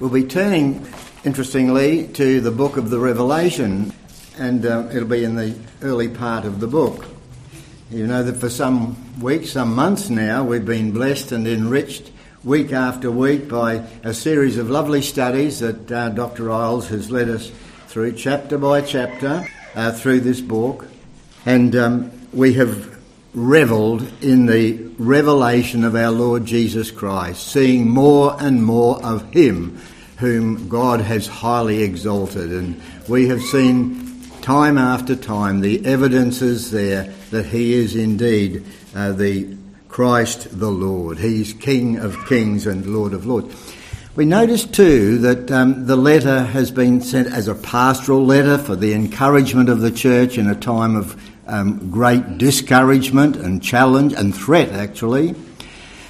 We'll be turning, interestingly, to the book of the Revelation, and uh, it'll be in the early part of the book. You know that for some weeks, some months now, we've been blessed and enriched week after week by a series of lovely studies that uh, Dr. Isles has led us through, chapter by chapter, uh, through this book. And um, we have revelled in the revelation of our Lord Jesus Christ, seeing more and more of Him whom God has highly exalted. And we have seen time after time the evidences there that He is indeed uh, the Christ the Lord. He's King of kings and Lord of lords. We notice too that um, the letter has been sent as a pastoral letter for the encouragement of the church in a time of um, great discouragement and challenge and threat, actually.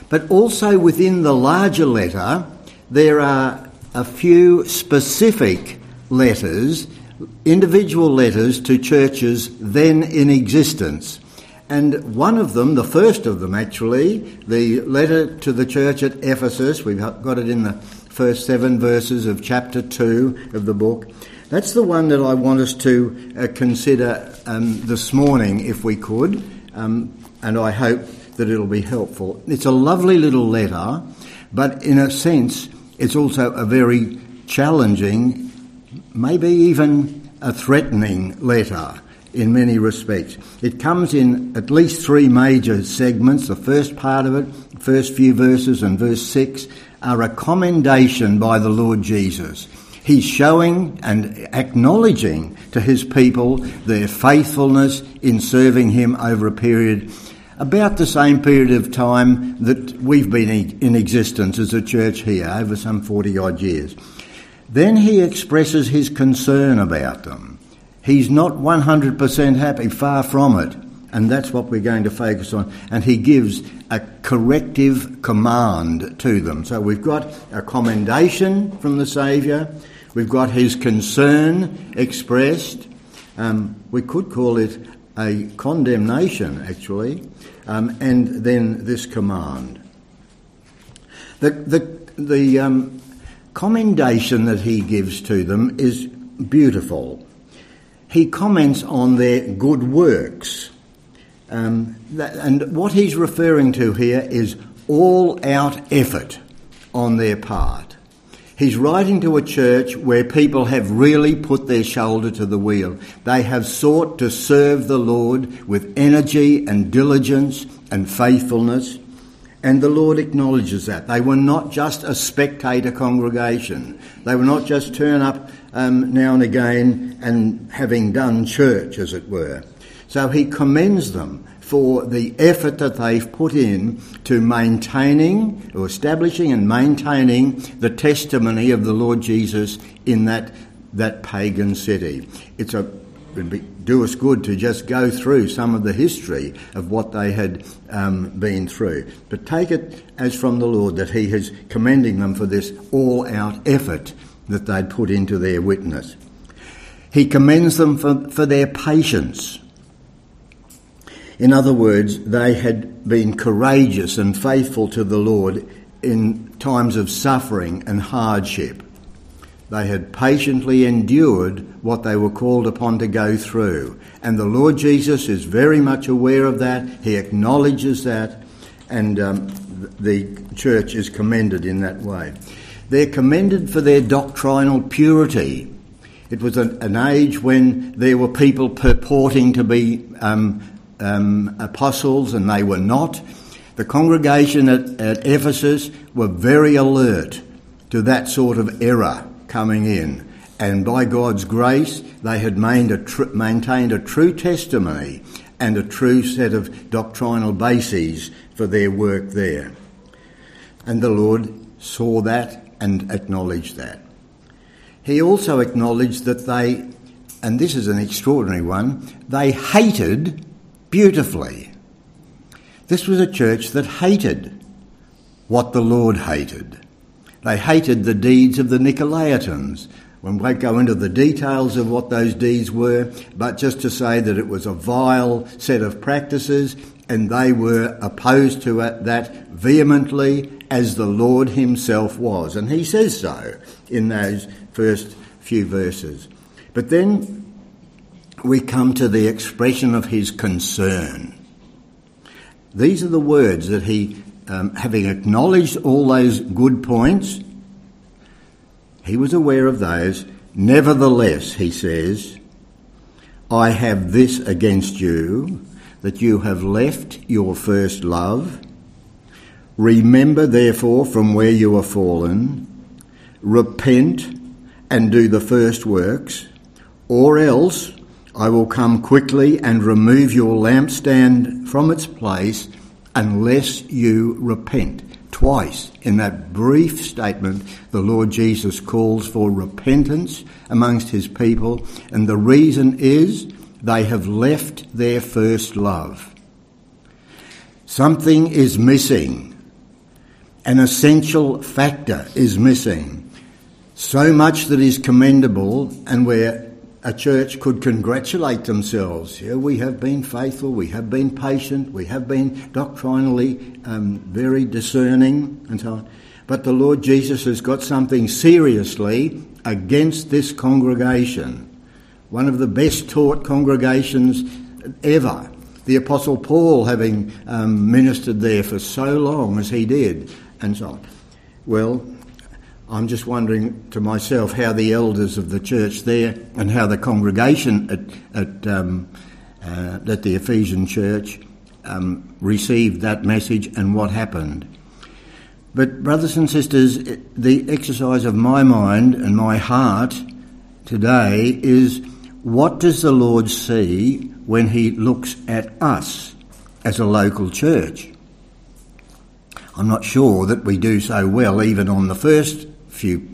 But also within the larger letter, there are a few specific letters, individual letters to churches then in existence. And one of them, the first of them actually, the letter to the church at Ephesus, we've got it in the first seven verses of chapter 2 of the book. That's the one that I want us to uh, consider um, this morning, if we could, um, and I hope that it'll be helpful. It's a lovely little letter, but in a sense, it's also a very challenging, maybe even a threatening letter in many respects. It comes in at least three major segments. The first part of it, first few verses and verse 6, are a commendation by the Lord Jesus. He's showing and acknowledging to his people their faithfulness in serving him over a period about the same period of time that we've been in existence as a church here, over some 40 odd years. Then he expresses his concern about them. He's not 100% happy, far from it. And that's what we're going to focus on. And he gives a corrective command to them. So we've got a commendation from the Saviour, We've got his concern expressed. Um, we could call it a condemnation, actually, um, and then this command. The, the, the um, commendation that he gives to them is beautiful. He comments on their good works. Um, that, and what he's referring to here is all out effort on their part. He's writing to a church where people have really put their shoulder to the wheel. They have sought to serve the Lord with energy and diligence and faithfulness. And the Lord acknowledges that. They were not just a spectator congregation. They were not just turn up um, now and again and having done church, as it were. So he commends them for the effort that they've put in to maintaining or establishing and maintaining the testimony of the Lord Jesus in that, that pagan city. It's a would do us good to just go through some of the history of what they had um, been through. But take it as from the Lord that He is commending them for this all out effort that they'd put into their witness. He commends them for, for their patience in other words, they had been courageous and faithful to the Lord in times of suffering and hardship. They had patiently endured what they were called upon to go through. And the Lord Jesus is very much aware of that. He acknowledges that. And um, the church is commended in that way. They're commended for their doctrinal purity. It was an, an age when there were people purporting to be um, um, apostles and they were not. The congregation at, at Ephesus were very alert to that sort of error coming in. And by God's grace, they had a tr- maintained a true testimony and a true set of doctrinal bases for their work there. And the Lord saw that and acknowledged that. He also acknowledged that they, and this is an extraordinary one, they hated beautifully. This was a church that hated what the Lord hated. They hated the deeds of the Nicolaitans. We won't go into the details of what those deeds were, but just to say that it was a vile set of practices and they were opposed to it, that vehemently as the Lord Himself was. And He says so in those first few verses. But then we come to the expression of His concern. These are the words that He, um, having acknowledged all those good points, He was aware of those. Nevertheless, He says, I have this against you that you have left your first love. Remember, therefore, from where you are fallen, repent and do the first works, or else I will come quickly and remove your lampstand from its place unless you repent. Twice in that brief statement, the Lord Jesus calls for repentance amongst his people, and the reason is they have left their first love. Something is missing. An essential factor is missing. So much that is commendable and where a church could congratulate themselves. Yeah, we have been faithful, we have been patient, we have been doctrinally um, very discerning, and so on. But the Lord Jesus has got something seriously against this congregation one of the best taught congregations ever. The Apostle Paul having um, ministered there for so long as he did, and so on. Well, I'm just wondering to myself how the elders of the church there and how the congregation at, at, um, uh, at the Ephesian church um, received that message and what happened. But, brothers and sisters, the exercise of my mind and my heart today is what does the Lord see when He looks at us as a local church? I'm not sure that we do so well, even on the first few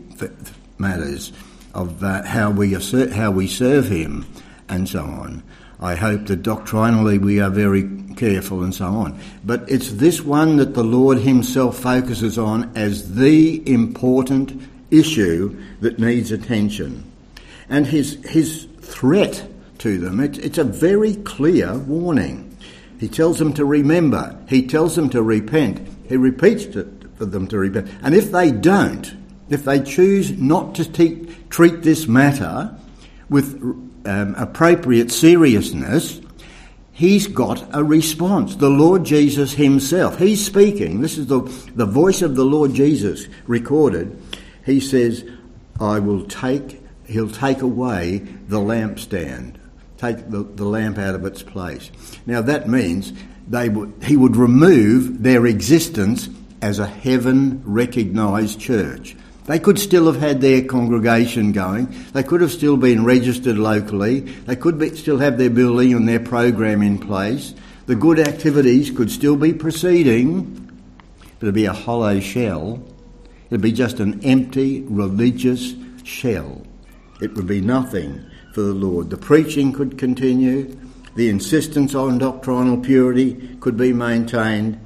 matters of uh, how we assert, how we serve Him, and so on. I hope that doctrinally we are very careful and so on. But it's this one that the Lord Himself focuses on as the important issue that needs attention. And His, his threat to them. It, it's a very clear warning. He tells them to remember. He tells them to repent. He repeats it for them to repent. And if they don't, if they choose not to te- treat this matter with um, appropriate seriousness, he's got a response. The Lord Jesus himself, he's speaking. This is the, the voice of the Lord Jesus recorded. He says, I will take he'll take away the lampstand, take the, the lamp out of its place. Now that means they would, he would remove their existence as a heaven recognised church. They could still have had their congregation going. They could have still been registered locally. They could be, still have their building and their program in place. The good activities could still be proceeding, but it'd be a hollow shell. It'd be just an empty religious shell it would be nothing for the Lord. The preaching could continue, the insistence on doctrinal purity could be maintained,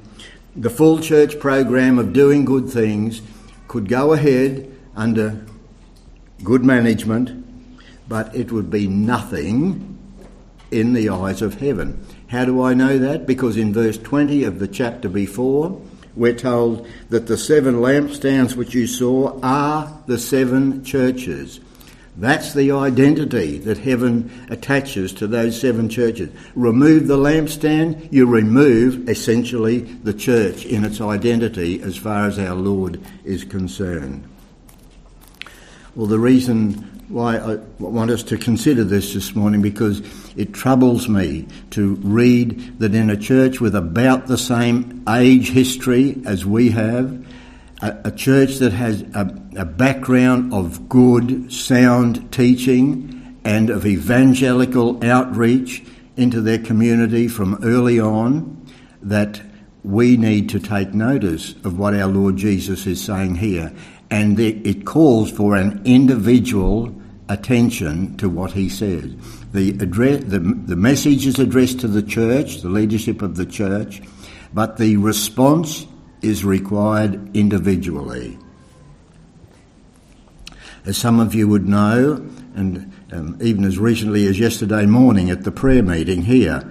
the full church program of doing good things could go ahead under good management, but it would be nothing in the eyes of heaven. How do I know that? Because in verse 20 of the chapter before, we're told that the seven lampstands which you saw are the seven churches. That's the identity that heaven attaches to those seven churches. Remove the lampstand, you remove essentially the church in its identity as far as our Lord is concerned. Well, the reason why I want us to consider this this morning because it troubles me to read that in a church with about the same age history as we have, a, a church that has a, a background of good, sound teaching and of evangelical outreach into their community from early on, that we need to take notice of what our Lord Jesus is saying here. And it calls for an individual attention to what he says. The, address, the, the message is addressed to the church, the leadership of the church, but the response is required individually. As some of you would know, and um, even as recently as yesterday morning at the prayer meeting here,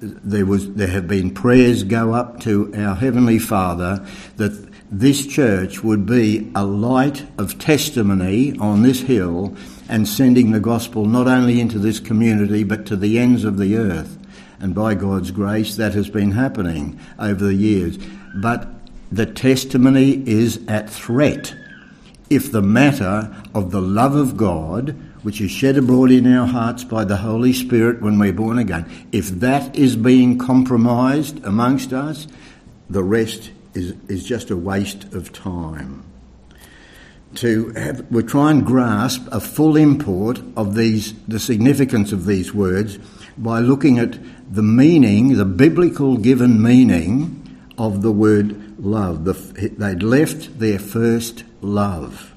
there was there have been prayers go up to our heavenly Father that this church would be a light of testimony on this hill and sending the gospel not only into this community but to the ends of the earth. And by God's grace, that has been happening over the years. But the testimony is at threat if the matter of the love of God, which is shed abroad in our hearts by the Holy Spirit when we're born again, if that is being compromised amongst us, the rest is, is just a waste of time. To have, we try and grasp a full import of these, the significance of these words by looking at the meaning, the biblical given meaning of the word love. They'd left their first love.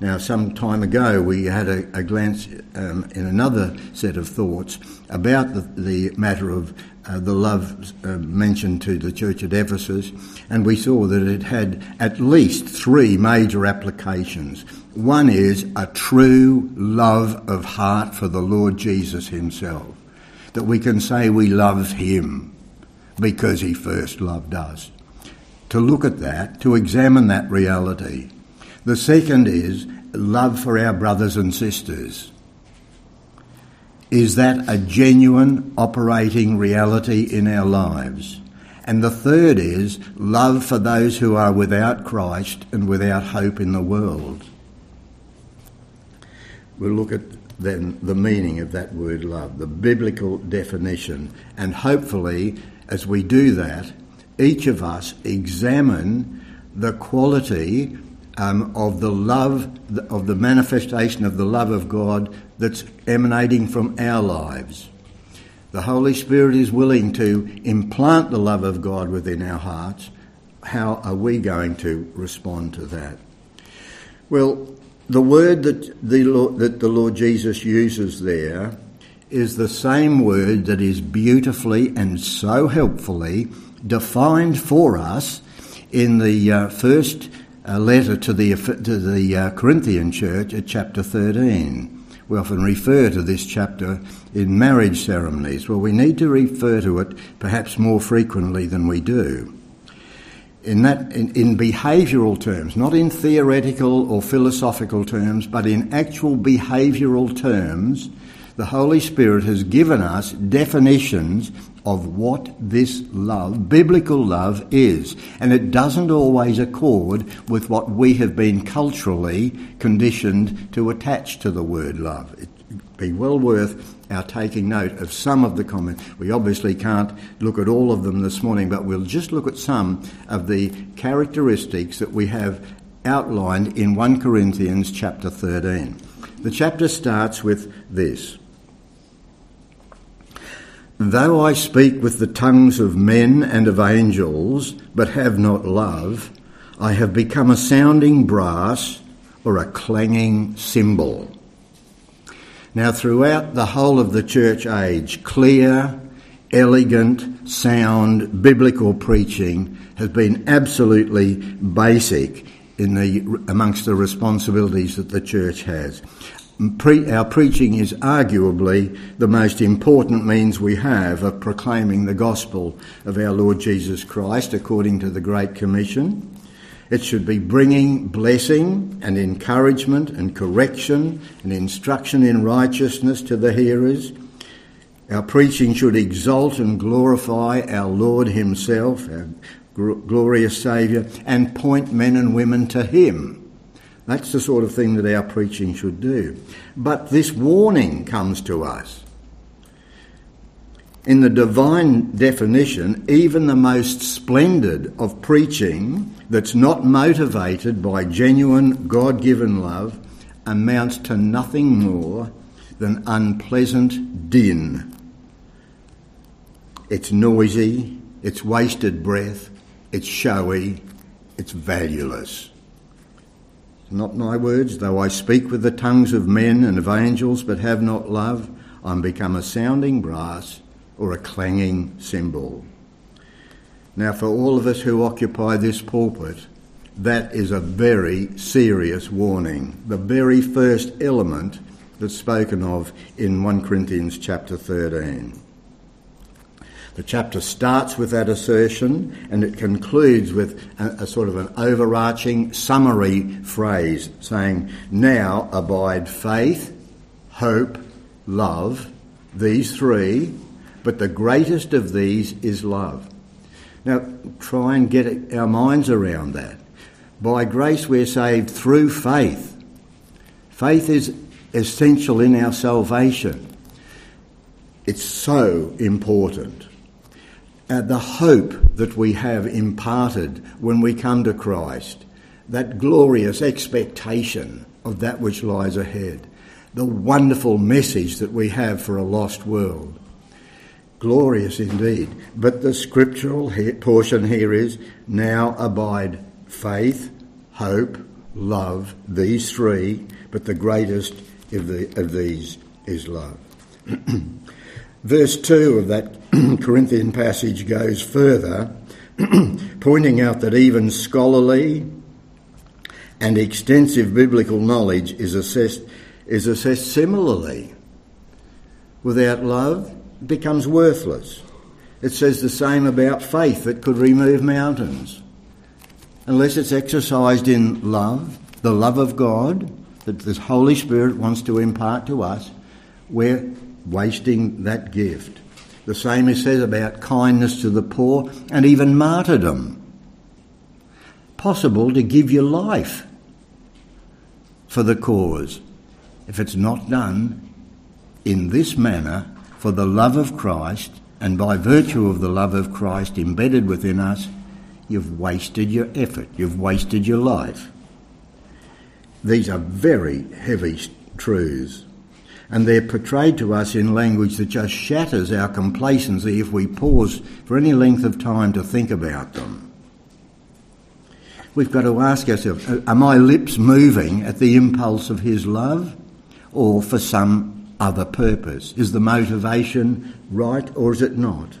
Now, some time ago, we had a, a glance um, in another set of thoughts about the, the matter of uh, the love uh, mentioned to the church at Ephesus, and we saw that it had at least three major applications. One is a true love of heart for the Lord Jesus Himself, that we can say we love Him because He first loved us. To look at that, to examine that reality. The second is love for our brothers and sisters. Is that a genuine operating reality in our lives? And the third is love for those who are without Christ and without hope in the world. We'll look at then the meaning of that word love, the biblical definition, and hopefully, as we do that, each of us examine the quality um, of the love, of the manifestation of the love of God that's emanating from our lives. The Holy Spirit is willing to implant the love of God within our hearts. How are we going to respond to that? Well, the word that the Lord, that the Lord Jesus uses there is the same word that is beautifully and so helpfully defined for us in the uh, first a letter to the, to the uh, Corinthian church at chapter 13. We often refer to this chapter in marriage ceremonies. Well, we need to refer to it perhaps more frequently than we do. In, that, in, in behavioural terms, not in theoretical or philosophical terms, but in actual behavioural terms, the Holy Spirit has given us definitions of what this love, biblical love, is. And it doesn't always accord with what we have been culturally conditioned to attach to the word love. It'd be well worth our taking note of some of the comments. We obviously can't look at all of them this morning, but we'll just look at some of the characteristics that we have outlined in 1 Corinthians chapter 13. The chapter starts with this. Though I speak with the tongues of men and of angels, but have not love, I have become a sounding brass or a clanging cymbal. Now, throughout the whole of the church age, clear, elegant, sound, biblical preaching has been absolutely basic in the, amongst the responsibilities that the church has. Pre- our preaching is arguably the most important means we have of proclaiming the gospel of our Lord Jesus Christ according to the Great Commission. It should be bringing blessing and encouragement and correction and instruction in righteousness to the hearers. Our preaching should exalt and glorify our Lord Himself, our glorious Saviour, and point men and women to Him that's the sort of thing that our preaching should do. But this warning comes to us. In the divine definition, even the most splendid of preaching that's not motivated by genuine God given love amounts to nothing more than unpleasant din. It's noisy, it's wasted breath, it's showy, it's valueless. Not my words, though I speak with the tongues of men and of angels, but have not love, I'm become a sounding brass or a clanging cymbal. Now, for all of us who occupy this pulpit, that is a very serious warning. The very first element that's spoken of in 1 Corinthians chapter 13. The chapter starts with that assertion and it concludes with a, a, sort of an overarching summary phrase saying, Now abide faith, hope, love, these three, but the greatest of these is love. Now, try and get our minds around that. By grace, we're saved through faith. Faith is essential in our salvation. It's so important the hope that we have imparted when we come to Christ, that glorious expectation of that which lies ahead, the wonderful message that we have for a lost world. Glorious indeed. But the scriptural portion here is now abide faith, hope, love, these three, but the greatest of, the, of these is love. Verse 2 of that Corinthian passage goes further, pointing out that even scholarly and extensive biblical knowledge is assessed, is assessed similarly. Without love, it becomes worthless. It says the same about faith that could remove mountains. Unless it's exercised in love, the love of God that the Holy Spirit wants to impart to us, we're wasting that gift. The same is said about kindness to the poor and even martyrdom. Possible to give your life for the cause. If it's not done in this manner for the love of Christ and by virtue of the love of Christ embedded within us, you've wasted your effort, you've wasted your life. These are very heavy truths and they're portrayed to us in language that just shatters our complacency if we pause for any length of time to think about them. We've got to ask ourselves uh, are my lips moving at the impulse of His love or for some other purpose? Is the motivation right or is it not?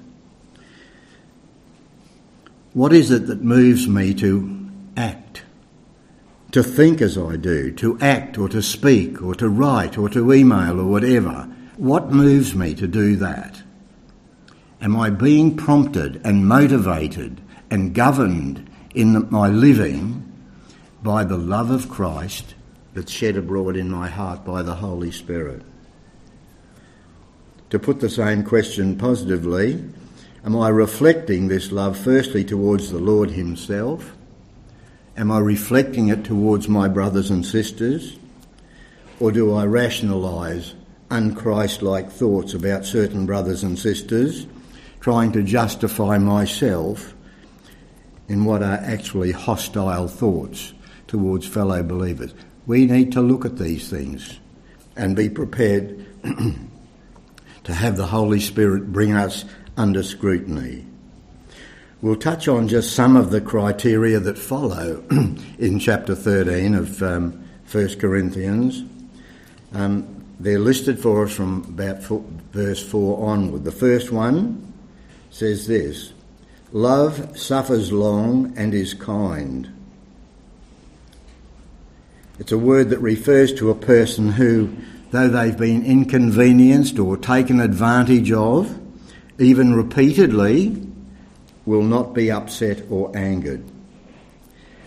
What is it that moves me to? To think as I do, to act or to speak or to write or to email or whatever. What moves me to do that? Am I being prompted and motivated and governed in my living by the love of Christ that's shed abroad in my heart by the Holy Spirit? To put the same question positively, am I reflecting this love firstly towards the Lord Himself? Am I reflecting it towards my brothers and sisters? Or do I rationalise unchristlike thoughts about certain brothers and sisters, trying to justify myself in what are actually hostile thoughts towards fellow believers? We need to look at these things and be prepared to have the Holy Spirit bring us under scrutiny. We'll touch on just some of the criteria that follow in chapter 13 of um, 1 Corinthians. Um, they're listed for us from about four, verse 4 onward. The first one says this Love suffers long and is kind. It's a word that refers to a person who, though they've been inconvenienced or taken advantage of, even repeatedly, will not be upset or angered.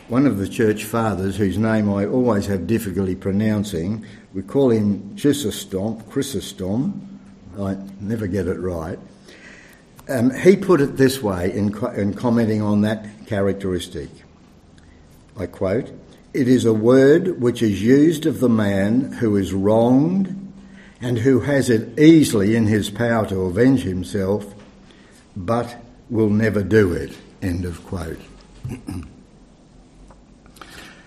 One of the church fathers, whose name I always have difficulty pronouncing, we call him Chrysostom, Chrysostom, I never get it right. Um, he put it this way in, in commenting on that characteristic. I quote, It is a word which is used of the man who is wronged and who has it easily in his power to avenge himself, but will never do it. End of quote.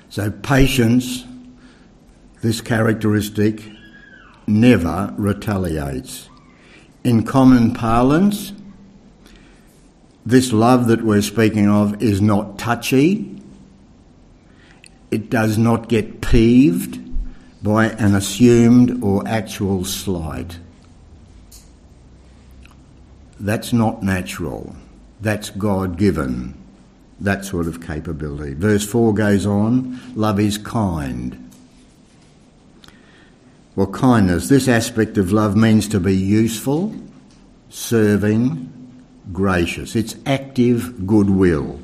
so, patience, this characteristic, never retaliates. In common parlance, this love that we're speaking of is not touchy. It does not get peeved by an assumed or actual slight. That's not natural. That's God given, that sort of capability. Verse 4 goes on love is kind. Well, kindness, this aspect of love means to be useful, serving, gracious. It's active goodwill.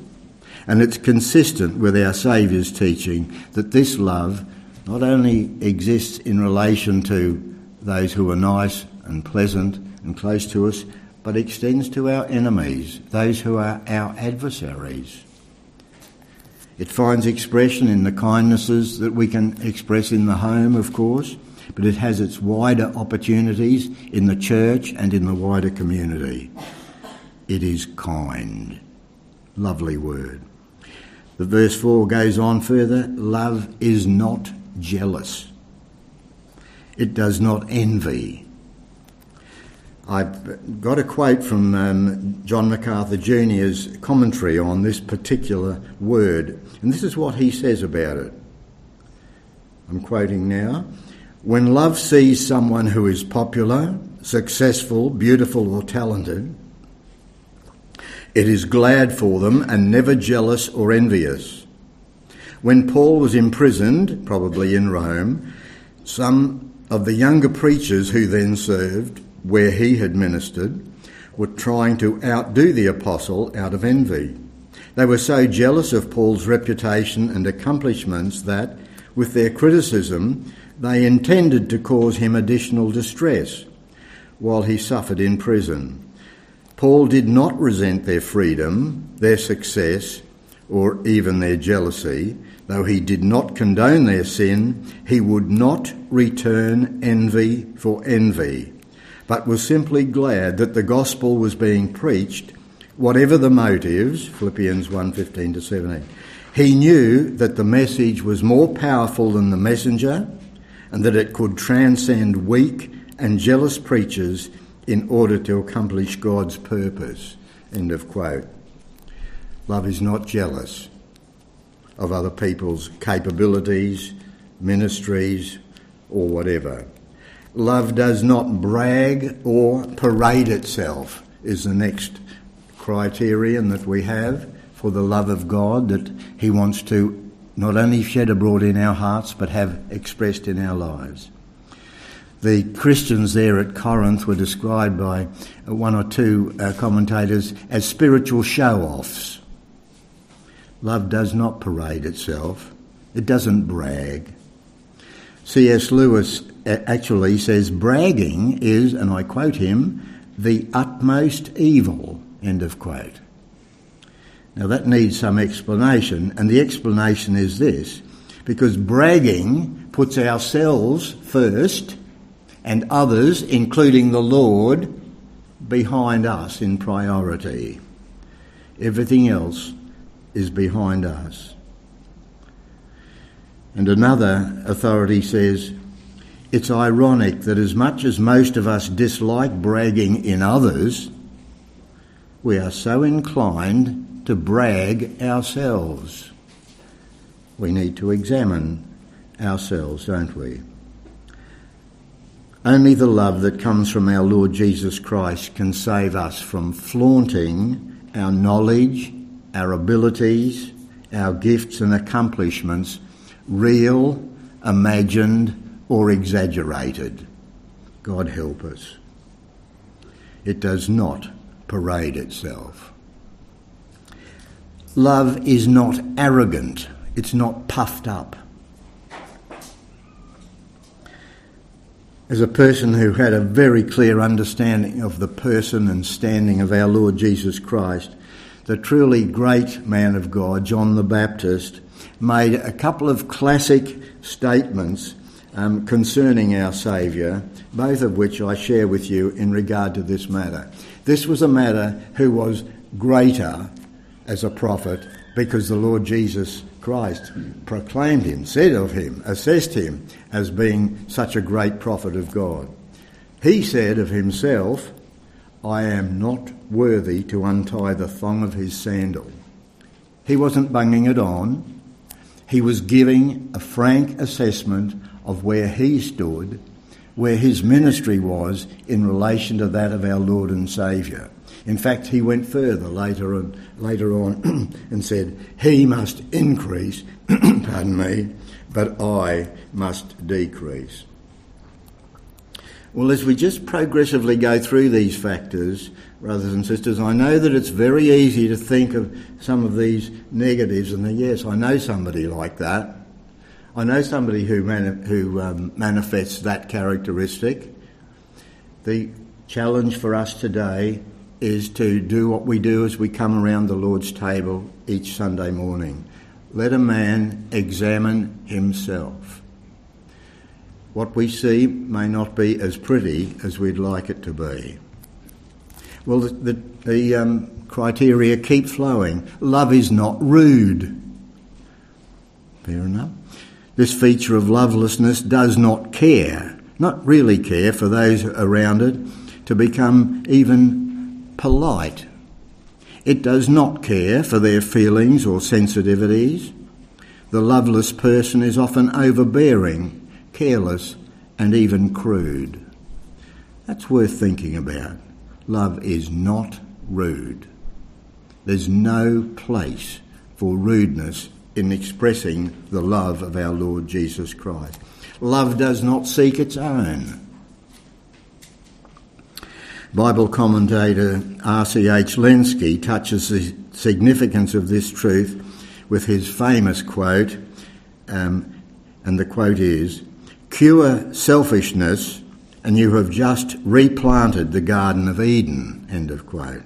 And it's consistent with our Saviour's teaching that this love not only exists in relation to those who are nice and pleasant and close to us, but extends to our enemies, those who are our adversaries. It finds expression in the kindnesses that we can express in the home, of course, but it has its wider opportunities in the church and in the wider community. It is kind. Lovely word. The verse 4 goes on further love is not jealous, it does not envy. I've got a quote from um, John MacArthur Jr.'s commentary on this particular word, and this is what he says about it. I'm quoting now. When love sees someone who is popular, successful, beautiful, or talented, it is glad for them and never jealous or envious. When Paul was imprisoned, probably in Rome, some of the younger preachers who then served where he had ministered were trying to outdo the apostle out of envy. They were so jealous of Paul's reputation and accomplishments that, with their criticism, they intended to cause him additional distress while he suffered in prison. Paul did not resent their freedom, their success, or even their jealousy. Though he did not condone their sin, he would not return envy for envy but was simply glad that the gospel was being preached, whatever the motives, Philippians 1:15 to 17. He knew that the message was more powerful than the messenger and that it could transcend weak and jealous preachers in order to accomplish God's purpose. End of quote. Love is not jealous of other people's capabilities, ministries, or whatever. Love does not brag or parade itself, is the next criterion that we have for the love of God that He wants to not only shed abroad in our hearts but have expressed in our lives. The Christians there at Corinth were described by one or two uh, commentators as spiritual show offs. Love does not parade itself, it doesn't brag. C.S. Lewis Uh, actually says bragging is, and I quote him, the utmost evil, end of quote. Now that needs some explanation, and the explanation is this because bragging puts ourselves first and others, including the Lord, behind us in priority. Everything else is behind us. And another authority says it's ironic that as much as most of us dislike bragging in others, we are so inclined to brag ourselves. We need to examine ourselves, don't we? Only the love that comes from our Lord Jesus Christ can save us from flaunting our knowledge, our abilities, our gifts and accomplishments, real, imagined, or exaggerated. God help us. It does not parade itself. Love is not arrogant, it's not puffed up. As a person who had a very clear understanding of the person and standing of our Lord Jesus Christ, the truly great man of God, John the Baptist, made a couple of classic statements um, concerning our Saviour, both of which I share with you in regard to this matter. This was a matter who was greater as a prophet because the Lord Jesus Christ proclaimed him, said of him, assessed him as being such a great prophet of God. He said of himself, I am not worthy to untie the thong of his sandal. He wasn't bunging it on. He was giving a frank assessment of where he stood, where his ministry was in relation to that of our Lord and Saviour. In fact, he went further later on, later on and said, He must increase, pardon me, but I must decrease. Well, as we just progressively go through these factors, brothers and sisters, I know that it's very easy to think of some of these negatives and think, yes, I know somebody like that. I know somebody who, who um, manifests that characteristic. The challenge for us today is to do what we do as we come around the Lord's table each Sunday morning. Let a man examine himself. What we see may not be as pretty as we'd like it to be. Well, the, the, the um, criteria keep flowing. Love is not rude. Fair enough. This feature of lovelessness does not care, not really care for those around it, to become even polite. It does not care for their feelings or sensitivities. The loveless person is often overbearing, careless, and even crude. That's worth thinking about. Love is not rude. There's no place for rudeness in expressing the love of our Lord Jesus Christ. Love does not seek its own. Bible commentator R.C.H. Lenski touches the significance of this truth with his famous quote, um, and the quote is Cure selfishness, and you have just replanted the Garden of Eden. End of quote.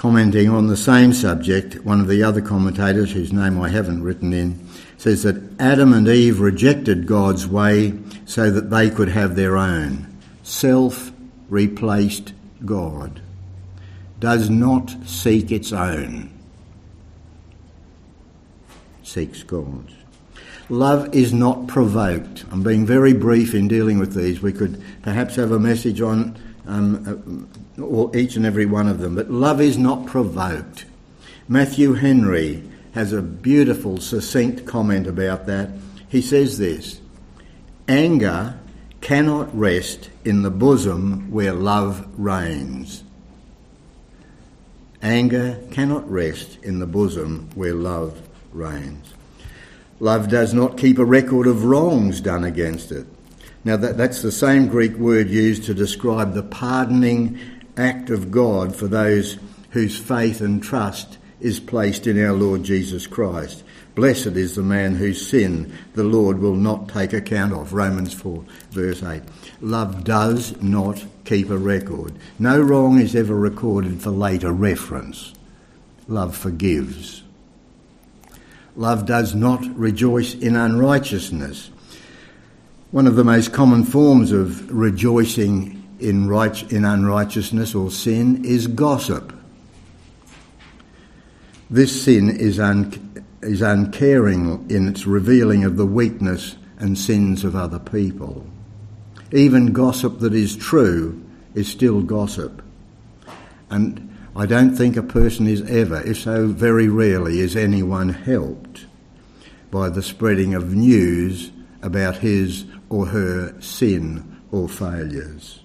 Commenting on the same subject, one of the other commentators, whose name I haven't written in, says that Adam and Eve rejected God's way so that they could have their own. Self replaced God. Does not seek its own, seeks God's. Love is not provoked. I'm being very brief in dealing with these. We could perhaps have a message on um, uh, each and every one of them. But love is not provoked. Matthew Henry has a beautiful, succinct comment about that. He says this Anger cannot rest in the bosom where love reigns. Anger cannot rest in the bosom where love reigns. Love does not keep a record of wrongs done against it. Now, that, that's the same Greek word used to describe the pardoning act of God for those whose faith and trust is placed in our Lord Jesus Christ. Blessed is the man whose sin the Lord will not take account of. Romans 4, verse 8. Love does not keep a record. No wrong is ever recorded for later reference. Love forgives. Love does not rejoice in unrighteousness. One of the most common forms of rejoicing in, right, in unrighteousness or sin is gossip. This sin is, un, is uncaring in its revealing of the weakness and sins of other people. Even gossip that is true is still gossip. And I don't think a person is ever, if so very rarely, is anyone helped by the spreading of news about his or her sin or failures.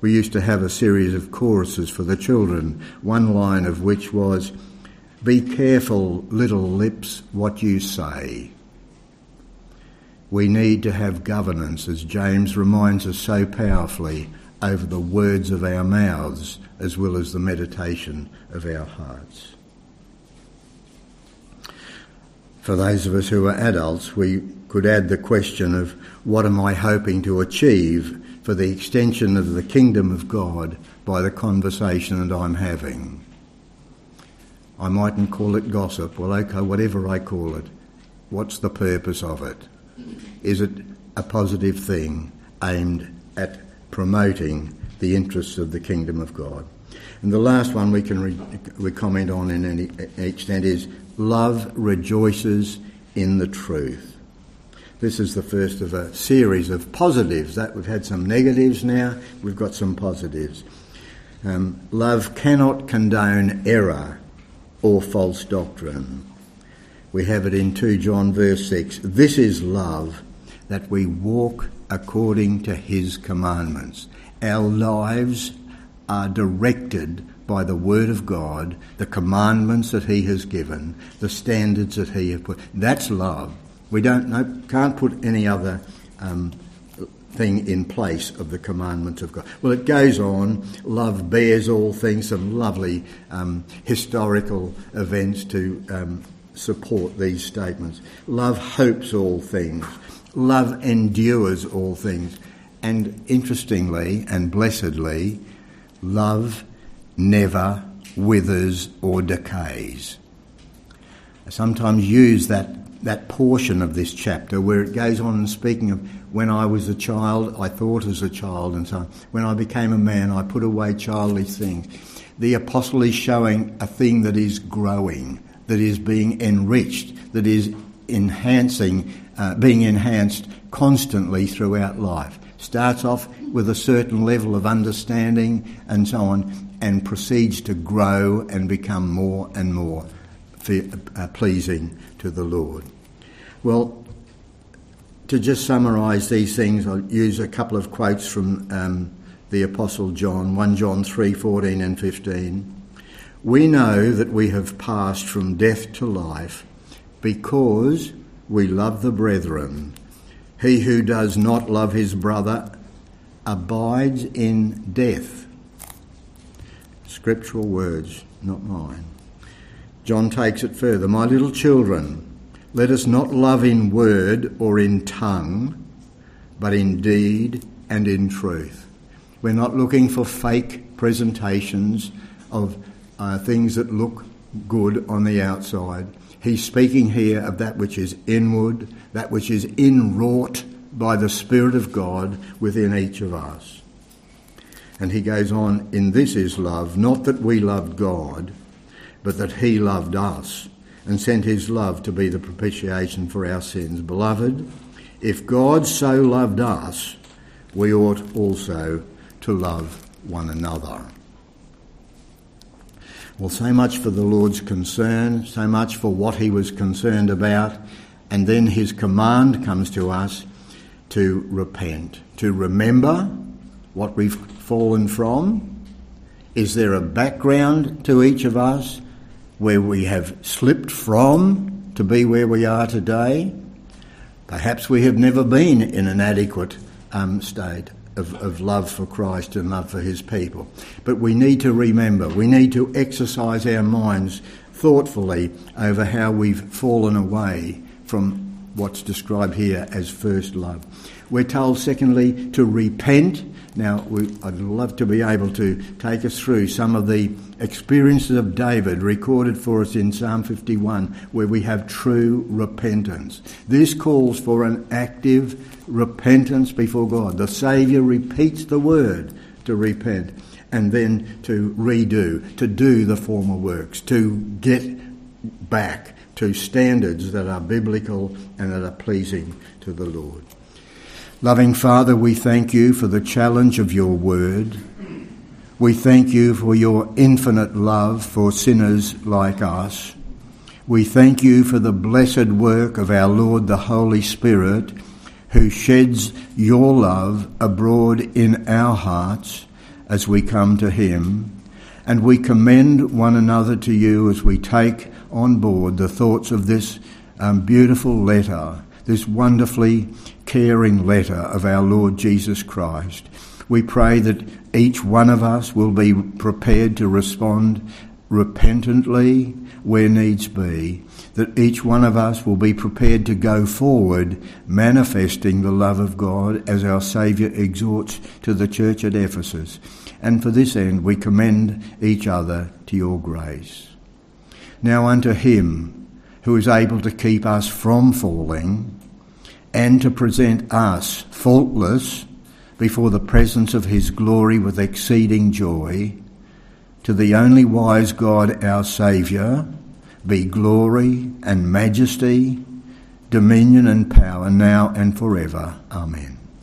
We used to have a series of choruses for the children, one line of which was, Be careful, little lips, what you say. We need to have governance, as James reminds us so powerfully, over the words of our mouths as well as the meditation of our hearts. For those of us who are adults, we could add the question of what am I hoping to achieve for the extension of the kingdom of God by the conversation that I'm having. I mightn't call it gossip. Well, okay, whatever I call it, what's the purpose of it? Is it a positive thing aimed at promoting the interests of the kingdom of God? And the last one we can re- we comment on in any extent is love rejoices in the truth. This is the first of a series of positives. That we've had some negatives now, we've got some positives. Um, love cannot condone error or false doctrine. We have it in 2 John verse 6. This is love, that we walk according to his commandments. Our lives are directed by the Word of God, the commandments that He has given, the standards that He has put. That's love. We don't know, can't put any other um, thing in place of the commandments of God. Well, it goes on. Love bears all things, some lovely um, historical events to um, support these statements. Love hopes all things, love endures all things. And interestingly and blessedly, love never withers or decays. I sometimes use that, that portion of this chapter where it goes on speaking of when I was a child, I thought as a child, and so on. When I became a man, I put away childish things. The apostle is showing a thing that is growing, that is being enriched, that is enhancing, uh, being enhanced constantly throughout life. Starts off with a certain level of understanding and so on, and proceeds to grow and become more and more uh, pleasing to the Lord. Well, to just summarise these things, I'll use a couple of quotes from um, the Apostle John, 1 John 3 14 and 15. We know that we have passed from death to life because we love the brethren. He who does not love his brother abides in death. Scriptural words, not mine. John takes it further. My little children, let us not love in word or in tongue, but in deed and in truth. We're not looking for fake presentations of uh, things that look good on the outside. He's speaking here of that which is inward, that which is inwrought by the Spirit of God within each of us. And he goes on, in this is love, not that we loved God, but that he loved us and sent his love to be the propitiation for our sins. Beloved, if God so loved us, we ought also to love one another. Well, so much for the Lord's concern, so much for what he was concerned about, and then his command comes to us to repent, to remember what we've fallen from. Is there a background to each of us? Where we have slipped from to be where we are today. Perhaps we have never been in an adequate um, state of, of love for Christ and love for his people. But we need to remember, we need to exercise our minds thoughtfully over how we've fallen away from what's described here as first love. We're told, secondly, to repent now, we, I'd love to be able to take us through some of the experiences of David recorded for us in Psalm 51, where we have true repentance. This calls for an active repentance before God. The Saviour repeats the word to repent and then to redo, to do the former works, to get back to standards that are biblical and that are pleasing to the Lord. Loving Father, we thank you for the challenge of your word. We thank you for your infinite love for sinners like us. We thank you for the blessed work of our Lord the Holy Spirit, who sheds your love abroad in our hearts as we come to him. And we commend one another to you as we take on board the thoughts of this um, beautiful letter, this wonderfully caring letter of our Lord Jesus Christ. We pray that each one of us will be prepared to respond repentantly where needs be, that each one of us will be prepared to go forward manifesting the love of God as our Saviour exhorts to the church at Ephesus. And for this end we commend each other to your grace. Now unto him who is able to keep us from falling and to present us faultless before the presence of his glory with exceeding joy. To the only wise God, our Saviour, be glory and majesty, dominion and power now and forever. Amen.